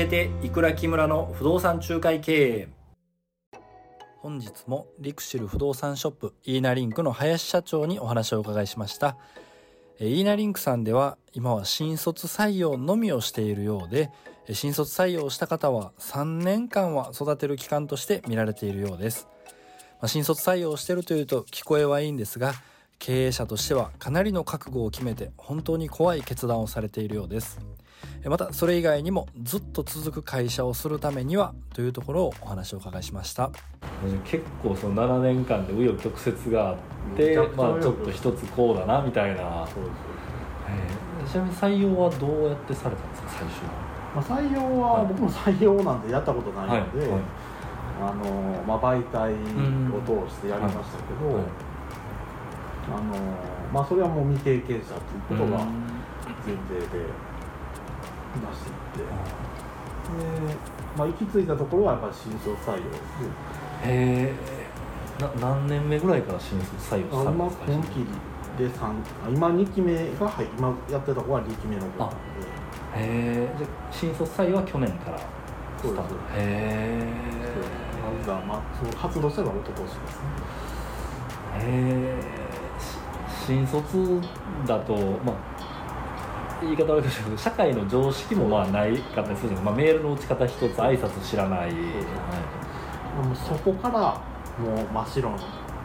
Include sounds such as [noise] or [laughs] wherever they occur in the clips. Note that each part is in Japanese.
えていくら木村の不動産仲介経営。本日もリクシル不動産ショップイーナリンクの林社長にお話をお伺いしました。イーナリンクさんでは今は新卒採用のみをしているようで新卒採用した方は3年間は育てる期間として見られているようです。新卒採用してるというと聞こえはいいんですが経営者としてはかなりの覚悟を決めて本当に怖い決断をされているようです。またそれ以外にもずっと続く会社をするためにはというところをお話をお伺いしました。結構その7年間で紆余曲折があってまあちょっと一つこうだなみたいな。そうですえー、ちなみに採用はどうやってされたんですか最初は、まあ、採用は、僕も採用なんてやったことないので、はい。はい、あのまあ、媒体を通してやりましたけど、はい。あのまあ、それはもう未経験者ということが前提で出していって、でまあ、行き着いたところはやっぱり新卒採用。へえ何年目ぐらいから新卒採用したんですか？今期で今2期目が、はい、今やってたところは2期目の子。なんでへえじゃ新卒採用は去年からスタート。へえまあ、その活動したのは一昨年ですね。へえ新卒だと、まあ、言い方悪いですけど社会の常識もまあないかったりするじゃない。まあ、メールの打ち方一つ挨拶知らない、はい、もうそこからもう真っ白の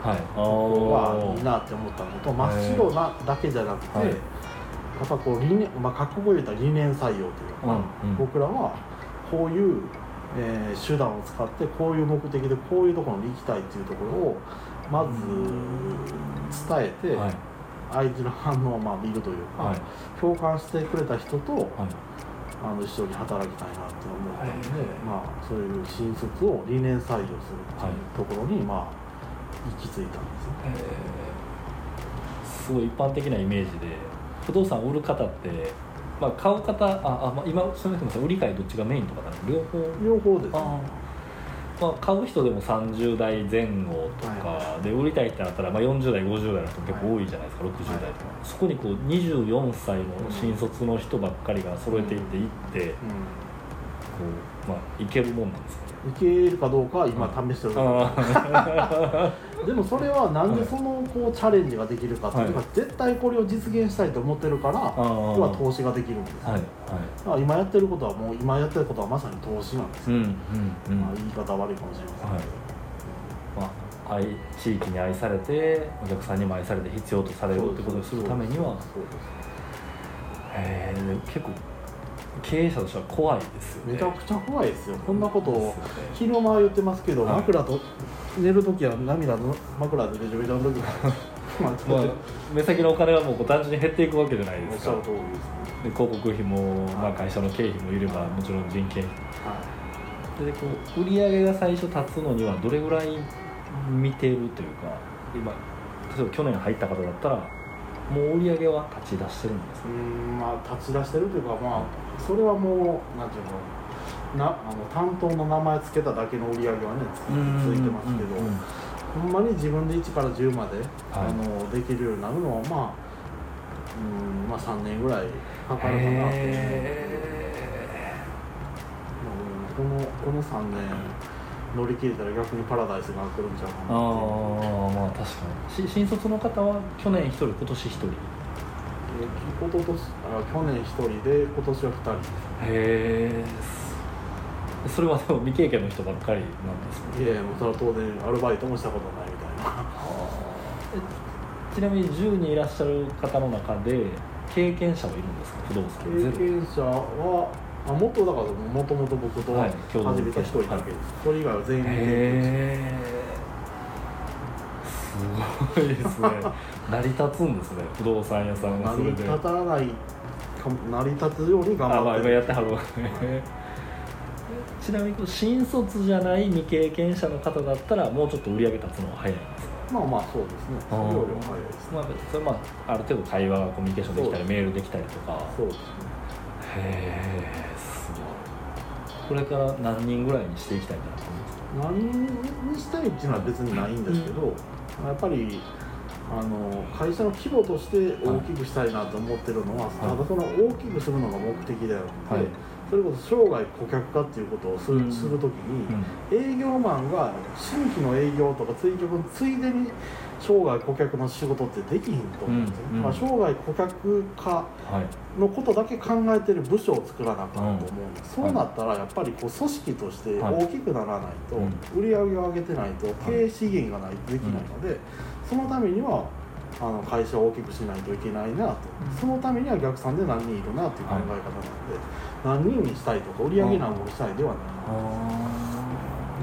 はい。いいなって思ったのと真っ白なだけじゃなくて、はい、やっぱこう理念、まあ、覚悟言ったら理念採用というか、うんうん、僕らはこういう、えー、手段を使ってこういう目的でこういうところに行きたいっていうところをまず伝えて、はい、相手の反応をまあ見るというか、はい、共感してくれた人と、はい、あの一緒に働きたいなって思ったので、まあ、そういう新卒を理念採用するっていうところに、まあ、行き着いたんですよ、すごい一般的なイメージで不動産を売る方ってまあ、買う方ああ、まあ、今それでも売り買いどっちがメインとか両方？両方です、ね、まあ、買う人でも30代前後とかで売りたいってなったら、まあ、40代50代の人結構多いじゃないですか、はい、60代とか、そこにこう24歳の新卒の人ばっかりが揃えていっていって、こうまあ、いけるもんなんですかいけるかどうか今試してる [laughs] でもそれはなんでそのこうチャレンジができるかっていうか、はい、絶対これを実現したいと思ってるから要は投資ができるんです、はいはい、だから今やってることはもう今やってることはまさに投資なんですよ、うんうんうん。まあ、言い方悪いかもしれません。けど、まあ、愛地域に愛されてお客さんにも愛されて必要とされるってことをするためには。そうです。へえ結構経営者としては怖いですよ、ね、めちゃくちゃ怖いですよ。こんなことを、ね、昨日も言ってますけど、枕と寝る時は涙の枕でべ [laughs] ちょべちょの時まあ、目先のお金はもう単純に減っていくわけじゃないですか。おっしゃる通りです、ね、で広告費も、まあ、会社の経費もいれば、もちろん人件費、はい、でこう売り上げが最初立つのにはどれぐらい見てるというか今例えば去年入った方だったらもう売り上げは立ち出してるんですか？うんまあ立ち出してるというかまあそれはもうなんていうのなあの担当の名前つけただけの売り上げはねついてますけど、ほんまに自分で1から10まで、はい、あのできるようになるのはまあうんまあ3年ぐらいかかるかなと思このこの3年乗り切れたら逆にパラダイスが来るんじゃないかなああまあ確かに。新卒の方は去年1人今年1人おととしあ去年1人で今年は2人。へえそれはでも未経験の人ばっかりなんですかいやもうそれは当然アルバイトもしたことないみたいな。ちなみに10人いらっしゃる方の中で経験者はいるんですか？不動産経験者はあもっとだからもともと僕と始めた一人だけです、はい、それ以外は全員経験すごいですね。成り立つんですね。不動産屋さんが成り立たない成り立つように頑張って今やってはるちなみに新卒じゃない未経験者の方だったらもうちょっと売り上げ立つのは早いんですか？まあまあそうですね。それよりは早いです。ね、まあ、それまあある程度会話コミュニケーションできたりメールできたりとか。そうですね。へえすごい。これから何人ぐらいにしていきたいなと思いますか？何人にしたいっていうのは別にないんですけど、うん、やっぱりあの会社の規模として大きくしたいなと思ってるのは、はい、ただその大きくするのが目的であるので、はい。それこそ生涯顧客化っていうことをする,、する時に、営業マンが新規の営業とか追求のついでに生涯顧客の仕事ってできひんと思うんですよ、うんうん、まあ、生涯顧客化のことだけ考えてる部署を作らなあかんと思うんです、そうなったらやっぱりこう組織として大きくならないと、売り上げを上げてないと経営資源がないとできないので、そのためにはあの会社を大きくしないといけないなと、そのためには逆算で何人いるなっていう考え方なので。何人にしたいとか売り上げ何本したいではない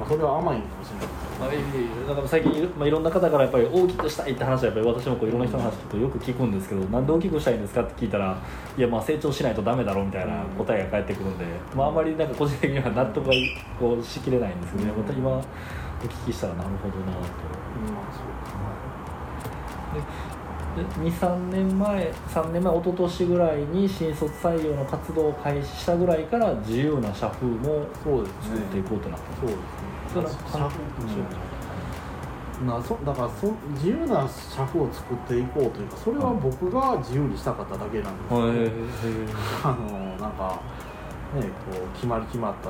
まあ、それは甘いかもしれない。まあ、いいだから最近、まあ、いろんな方からやっぱり大きくしたいって話はやっぱり私もこういろんな人の話とよく聞くんですけど、うん、なんで大きくしたいんですかって聞いたらいやまあ成長しないとダメだろうみたいな答えが返ってくるんで、うん、まあ、あまりなんか個人的には納得がこうしきれないんですけどね、また今お聞きしたらなるほどなと。うん。まあそうか。23年前3年前一昨年ぐらいに新卒採用の活動を開始したぐらいから自由な社風も作っていこうとなったそうですねそうですね社風なそだからそ自由な社風を作っていこうというかそれは僕が自由にしたかっただけなんですけど、はい、[laughs] あのなんかねこう決まり決まった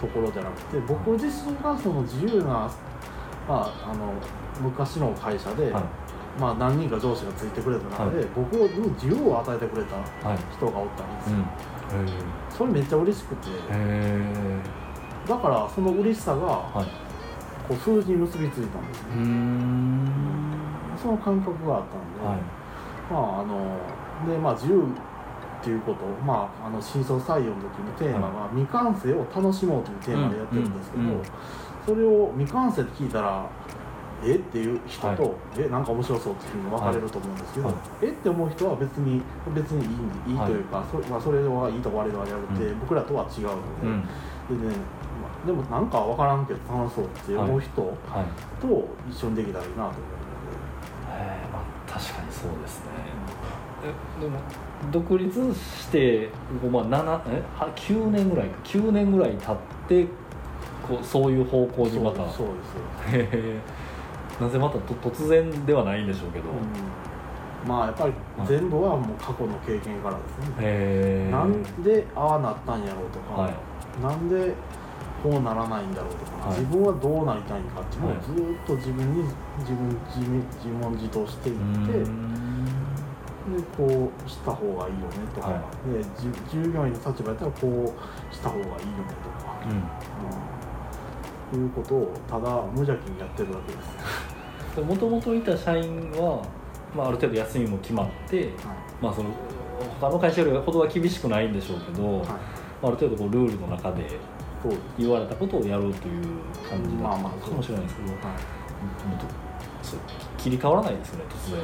ところじゃなくて僕自身がその自由な、まあ、あの昔の会社で、はい。まあ、何人か上司がついてくれた中で、はい、僕に自由を与えてくれた人がおったんですよ、はいうん、それめっちゃ嬉しくてだからその嬉しさが、こう数字に結びついたんですねその感覚があったんで、はい、まああのでまあ自由っていうこと、まあ、あの新卒採用の時のテーマが、未完成を楽しもうというテーマでやってるんですけど、それを未完成って聞いたらえ？っていう人と、はい、え？なんか面白そうっていうの分かれると思うんですけど、はい、え？って思う人は別に別にいいいいというか、はい、そまあ、それはいいと悪いとかじゃなくて、うん、僕らとは違うので。うん、でねまあ、でもなんか分からんけど楽しそうって思う人と一緒にできたらいいなと思うので、えまあ、確かにそうですね、えでも独立してまあ7え9年ぐらいか。9年ぐらい経ってこうそういう方向にまた。そうですなぜまたと突然ではないんでしょうけど、うん、まあやっぱり全部はもう過去の経験からですね、なんでああなったんやろうとか、はい、なんでこうならないんだろうとか、はい、自分はどうなりたいかっていうのをずっと自分に自分自自問自答していってでこうした方がいいよねとか、はい、で従業員の立場やったらこうした方がいいよねとか、うん、うん。いうことをただ無邪気にやってるわけです。もともといた社員は、まあ、ある程度休みも決まって、はい、まあ、その他の会社よりほどは厳しくないんでしょうけど、はい、まあ、ある程度こうルールの中で言われたことをやろうという感じだったかもしれないですけど、はい、切り替わらないですよね突然。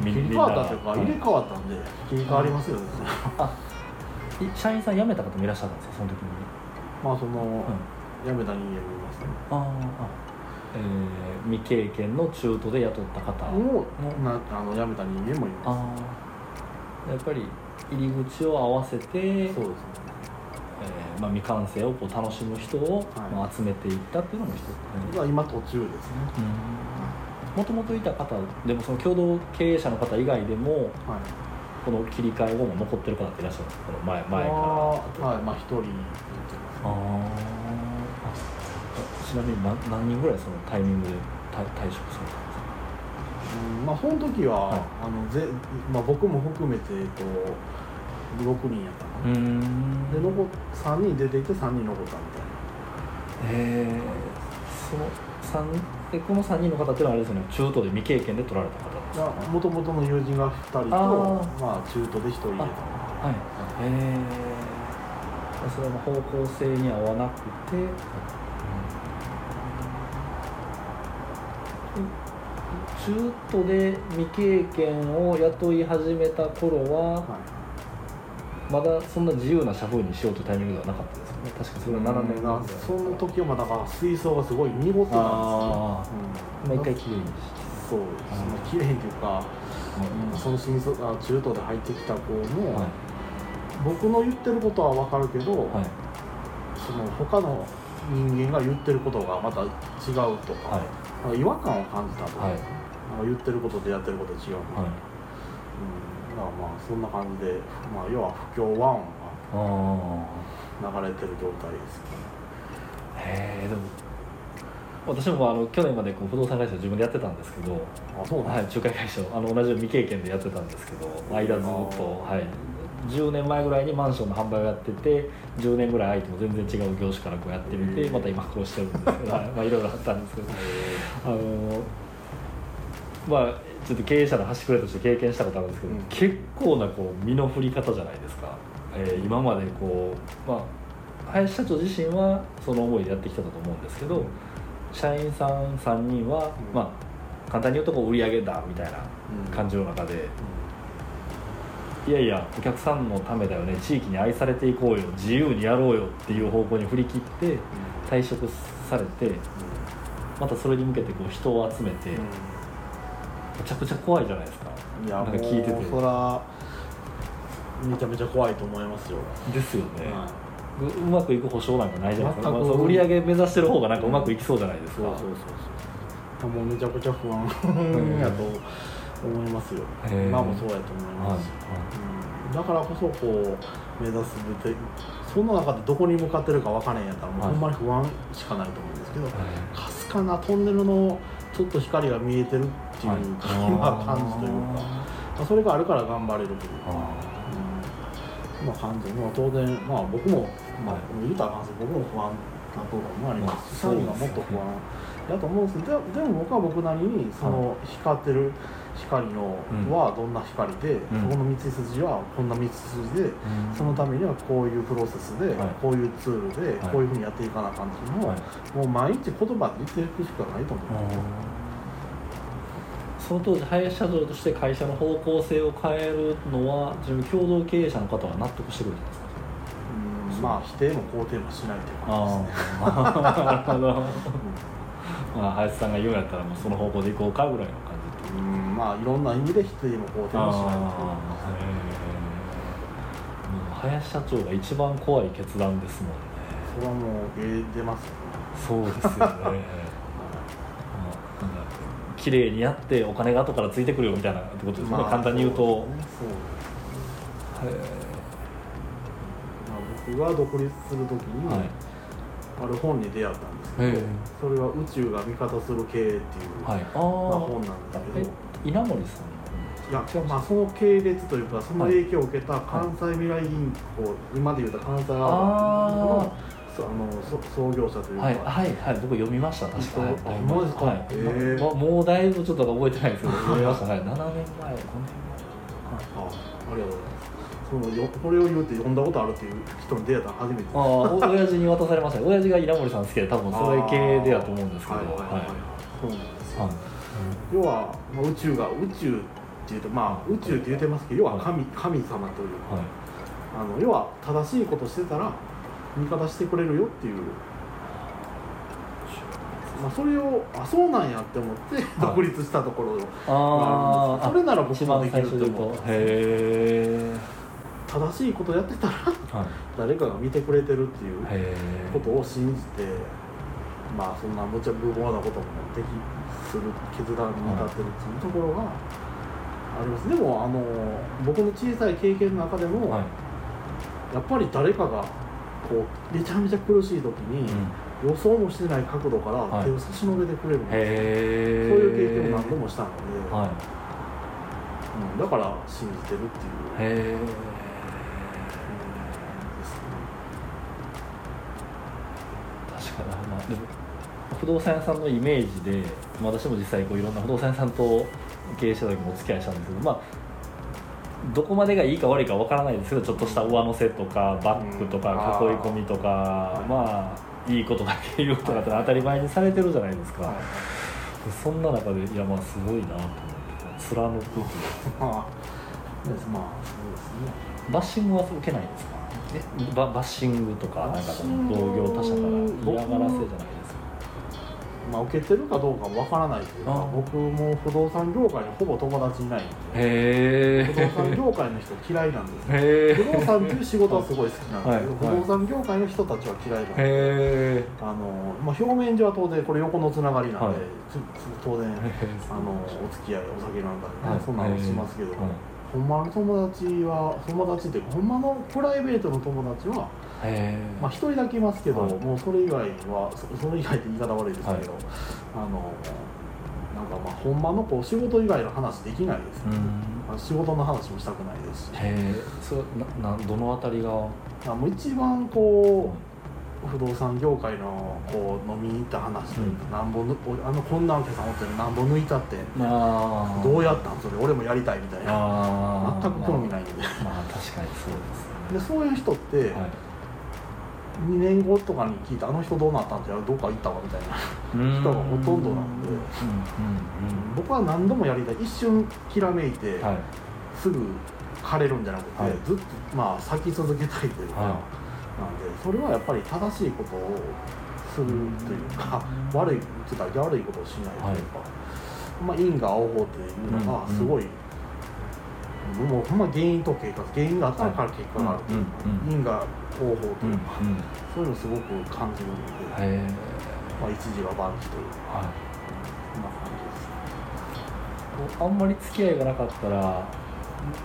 切り替わったというか、入れ替わったんで切り替わりますよね、あ社員さん辞めた方もいらっしゃったんですかその時に。まあその、うん。辞めた人間もいますね。ああえー、未経験の中途で雇った方もなあの辞めた人間もいます。やっぱり入り口を合わせてそうですね、えーまあ、未完成をこう楽しむ人を、はい。まあ、集めていったっていうのも一つ、ね、今途中ですね。もともといた方でもその共同経営者の方以外でも、はい、この切り替え後も残ってる方っていらっしゃるんですか？前前から。はい。まあ一人ああちなみに何何人ぐらいそのタイミングで退退職されたんですか？うんまあその時は、はい、あのぜまあ、僕も含めて、えっと、6人やったかな。で残3人出ていて3人残ったみたいな。へえその3でこの3人の方っていうのはあれですよね。中途で未経験で取られた方ですか？もともとの友人が2人とまあ中途で1人入れたはい。へえそれは方向性に合わなくて。中途で未経験を雇い始めた頃は、はい、まだそんな自由な社風にしようというタイミングではなかったですよね確かそれは7年前その時はまだ水槽がすごい見事なんですよ、うん、一回きれいにして。そうですね。綺麗というか、うん、その新卒あ中途で入ってきた子も、はい、僕の言ってることは分かるけど、はい、その他の人間が言ってることがまた違うとか、はい、違和感を感じたとか、はい、なんか言ってることとやってること違う、はい、うん、だからまあそんな感じで、まあ、要は不協和音が流れてる状態ですへえでも私もあの去年までこう不動産会社自分でやってたんですけどあそうはい、仲介会社あの同じ未経験でやってたんですけど間ずっと、はい、10年前ぐらいにマンションの販売をやってて10年ぐらい相手も全然違う業種からこうやってみてまた今こうしてるんですけど、まあ、いろいろあったんですけど。あのまあちょっと経営者の端くれとして経験したことあるんですけど、うん、結構なこう身の振り方じゃないですか、えー、今までこうまあ林社長自身はその思いでやってきたと思うんですけど社員さん3人は、うん、まあ簡単に言うとこう売り上げだみたいな感じの中で、うん。いやいやお客さんのためだよね地域に愛されていこうよ自由にやろうよっていう方向に振り切って退職されてまたそれに向けてこう人を集めてめちゃくちゃ怖いじゃないですか。いやなんか聞いてて。そらめちゃめちゃ怖いと思いますよ。ですよね、はい、うまくいく保証なんかないじゃないですか、まあ、そ売り上げ目指してる方がなんかうまくいきそうじゃないですか、そうそうそうそう。もうめちゃくちゃ不安やと思いますよ。今もそうやと思います。し、うん、だからこそこう目指すべてその中でどこに向かってるか分からへんやったらもうほんまに不安しかないと思うんですけどかすかなトンネルのちょっと光が見えてるっていう、はい、感じというか、まあ、それがあるから頑張れるというか。うん、まあ、感じも当然、まあ、僕も、まあ、言うたらあかんす僕も不安な部分もあります。し、社員がもっと不安。だと思うんですけどでも僕は僕なりにその光ってる、光のはどんな光で、うん、そこの道筋はこんな道筋で、うん、そのためにはこういうプロセスで、はい、こういうツールで、はい、こういうふうにやっていかなあかんっていうのを、はい、もう毎日言葉で言っていくしかないと思う、その当時林社長として会社の方向性を変えるのは自分共同経営者の方は納得してくれたんですか？うん。まあ否定も肯定もしないという感じですね。なるほど、まあ、林さんが言うんやったらもうその方向でいこうかぐらいの感じ。うんまあいろんな意味で否定も肯定もしない林社長が一番怖い決断ですもんね。それはもう出ますよね。そうですよね綺麗にやってお金が後からついてくるよみたいなってことですね、まあ、簡単に言うと。そう、ね、まあ、僕が独立するときに、はい、ある本に出会ったんですけど、それは「宇宙が味方する経営」っていう、はい、まあ、本なんですけど。稲森さんいやまあその系列というかその影響を受けた関西未来銀行、はい、今でいうと関西アーバンのあの創業者というか、はい、はいはい僕読みました確か。にあマジですか、はい、え。ー、もうだいぶちょっと覚えてないですけど [laughs] 読みました。はい7年前？5年前？ああありがとうございます。そのよこれを言うって読んだことあるっていう人に出会ったの初めてああ親父に渡されました。親父が稲森さん好きで多分それ系でやと思うんですけど。はいはいはい、はい、そうなんです。よ、はい。要は宇宙が宇宙っていうとまあ宇宙って言ってますけど要は神神様というか、はい、あの要は正しいことしてたら味方してくれるよっていう、まあ、それをあそうなんやって思って独立したところがあるんです。それなら僕もできるって思う。正しいことやってたら、はい、誰かが見てくれてるっていうことを信じてまあそんな無茶無謀なこともできする決断に至ってるっていうところがあります、でもあの僕の小さい経験の中でも、はい、やっぱり誰かがこうめちゃめちゃ苦しい時に、うん、予想もしてない角度から手を差し伸べてくれるんですよ、はい、そういう経験を何度もしたので、はい。うん、だから信じてるっていう。へ確かに、まあ、でも不動産屋さんのイメージで私も実際こういろんな不動産屋さんと経営した時もお付き合いしたんですけどまあどこまでがいいか悪いかわからないですけどちょっとした上乗せとかバックとか囲い込みとか、まあいいことだけ言うとかって当たり前にされてるじゃないですか、そんな中でいやまあすごいなと思って貫くまあそうですね。バッシングは受けないですか？ババッシングとかなんか同業他社から嫌がらせじゃないですか？まあ、受けてるかどうかもわからないというか僕も不動産業界にほぼ友達いないんで不動産業界の人嫌いなんです不動産という仕事はすごい好きなんですけど、はい、不動産業界の人たちは嫌いなんであの、まあ、表面上は当然これ横のつながりなんで、はい、当然あのお付き合いお酒なんかでね、はい、そんなのしますけど、ほんまの友達は友達っていうかほんまのプライベートの友達はまあ、1人だけいますけど、はい、もうそれ以外はそれ以外って言い方悪いですけど、はい、あのなんかまあほんまのこう仕事以外の話できないですね、うん、仕事の話もしたくないですし。へえそななどのあたりが？あもう一番こう、不動産業界のこう飲みに行った話というか、うん、なんぼあのこんなお客さんおってなんぼ抜いたってどうやったんそれ俺もやりたいみたいな。全く興味ないんで。まあ確かにそうです、ね、でそういう人って、はい2年後とかに聞いてあの人どうなったんってどっか行ったわみたいな人がほとんどなんで僕は何度もやりたい。一瞬きらめいて、はい、すぐ枯れるんじゃなくて、はい、ずっとまあ咲き続けたいというか、はい、なんでそれはやっぱり正しいことをするというか、悪いちょっと悪いことをしないというか、まあ、因果応報っていうのがすごい、もうほんま原因と結果原因があったから結果があるというか、因果方法というか、うんうん、そういうのすごく感じるので、まあ、一時は万事というか、はい、そんな感じです。あんまり付き合いがなかったら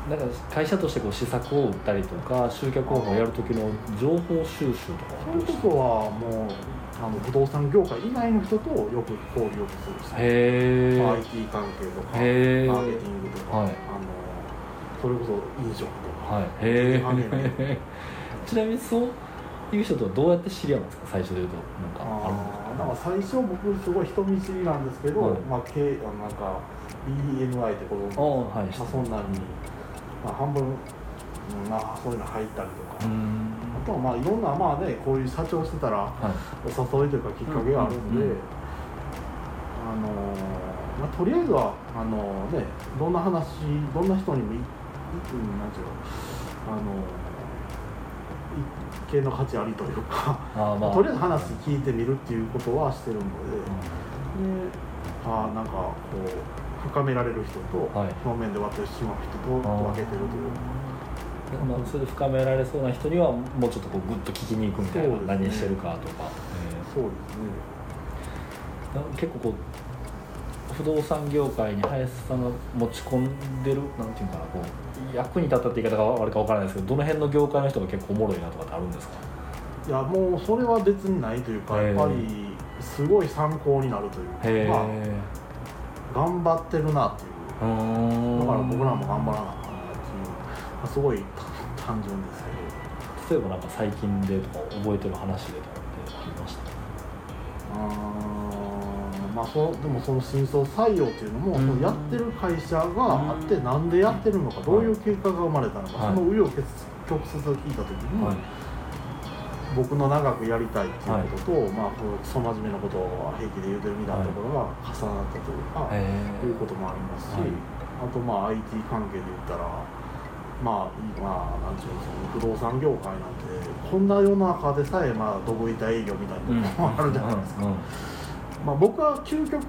なんか会社としてこう施策を打ったりとか集客方法をやる時の情報収集とかそういうことはもうあの不動産業界以外の人とよく交流をするし、へ IT 関係とかマーケティングとか、はい、あのそれこそ飲食とか、はい、へえ [laughs] ちなみにそういう人とどうやって知り合うんですか？最初で言うとなんか。あなんか最初僕すごい人見知りなんですけど、はい、まあ、K なんか BNI ってこの、はい、まあ、そんなに、まあ、半分、まあ、そういうの入ったりとか。あとはまあいろんなまあねこういう社長してたら、お誘いというかきっかけがあるんで、あのまあ、とりあえずはあの、ね、どんな話どんな人にもいいなんていうのあの一見の価値ありというかあ、まあ、とりあえず話聞いてみるっていうことはしてるので、うん、であなんかこう深められる人と、表面で割ってしまう人と分けてるという。まあ、それで深められそうな人にはもうちょっとこうグッと聞きに行くみたいな、ね、何してるかとか、そうですね。結構こう不動産業界に林さんが持ち込んでるなんていうかなこう役に立ったって言い方が悪いか分からないですけどどの辺の業界の人が結構おもろいなとかってあるんですか？いやもうそれは別にないというかやっぱりすごい参考になるというか、まあ、頑張ってるなっていう。だから僕らも頑張らなあかんなっていう、まあ、すごい単純ですけど。例えばなんか最近でとか覚えてる話でとかってありました？あまあ、そでもその真相採用っていうのも、うん、やってる会社があって、なんでやってるのか、どういう結果が生まれたのか、その紆余曲折を聞いた時に、はい、僕の長くやりたいっていうことと、はい、まあ、その真面目なことを平気で言うてるみたいなところが重なったというか、はい、いうこともありますし、あとまあ IT 関係で言ったら。まあ、まあ、なんていうの、その不動産業界なんて、こんな世の中でさえ、まあ、どこいた営業みたいなところもあるじゃないですか。まあ、僕は究極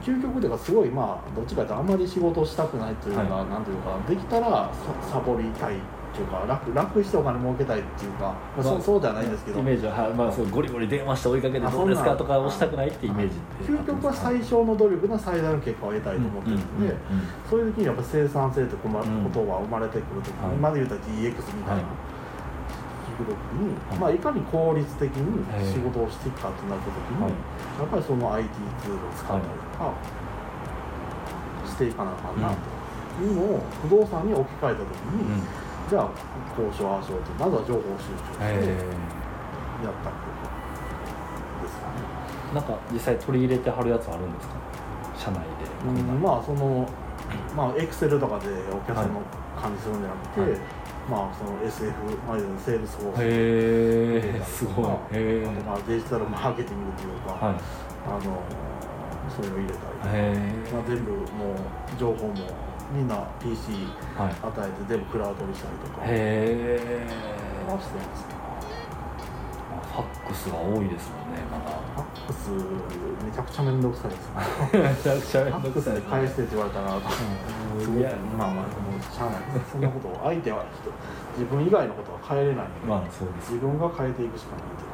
究極というかすごいまあどっちかというとあんまり仕事をしたくないというか、はい、なんていうかできたらサボりたいっていうか楽楽してお金儲けたいっていうか、まあ、そうそうではないんですけどイメージは、まあ、そうゴリゴリ電話して追いかけてどうですかとかをしたくないってイメージ究極は最小の努力の最大の結果を得たいと思ってるんで、そういう時にやっぱ生産性ってことが生まれてくるときに、今で言うたら DX みたいな。くときに、まあ、いかに効率的に仕事をしていくかってなったときに、やっぱりその IT ツールを使ったりとかしていかなあかんなと。いうのを不動産に置き換えたときに、じゃあ交渉ああしようと。まずは情報収集してやったりとかですかね。なんか実際取り入れてはるやつあるんですか？社内で、うん、まあそのまあエクセルとかでお客さんの管理するんじゃなくて、はいまあその SF まあセールスフォースへえすごい。へあとまあデジタルマーケティングというか、はい、あのそういうの入れたり。まあ、全部もう情報もみんな PC 与えて全部クラウドにしたりとかへえしてます。ファックスが多いですもんねまだ。ファックスめちゃくちゃ面倒くさいです [laughs] めちゃくちゃ面倒くさい、ね、返してって言われたら、うん、い。やまあまあしゃあないですそんなことを相手は自分以外のことは変えれないまあそうです。自分が変えていくしかないと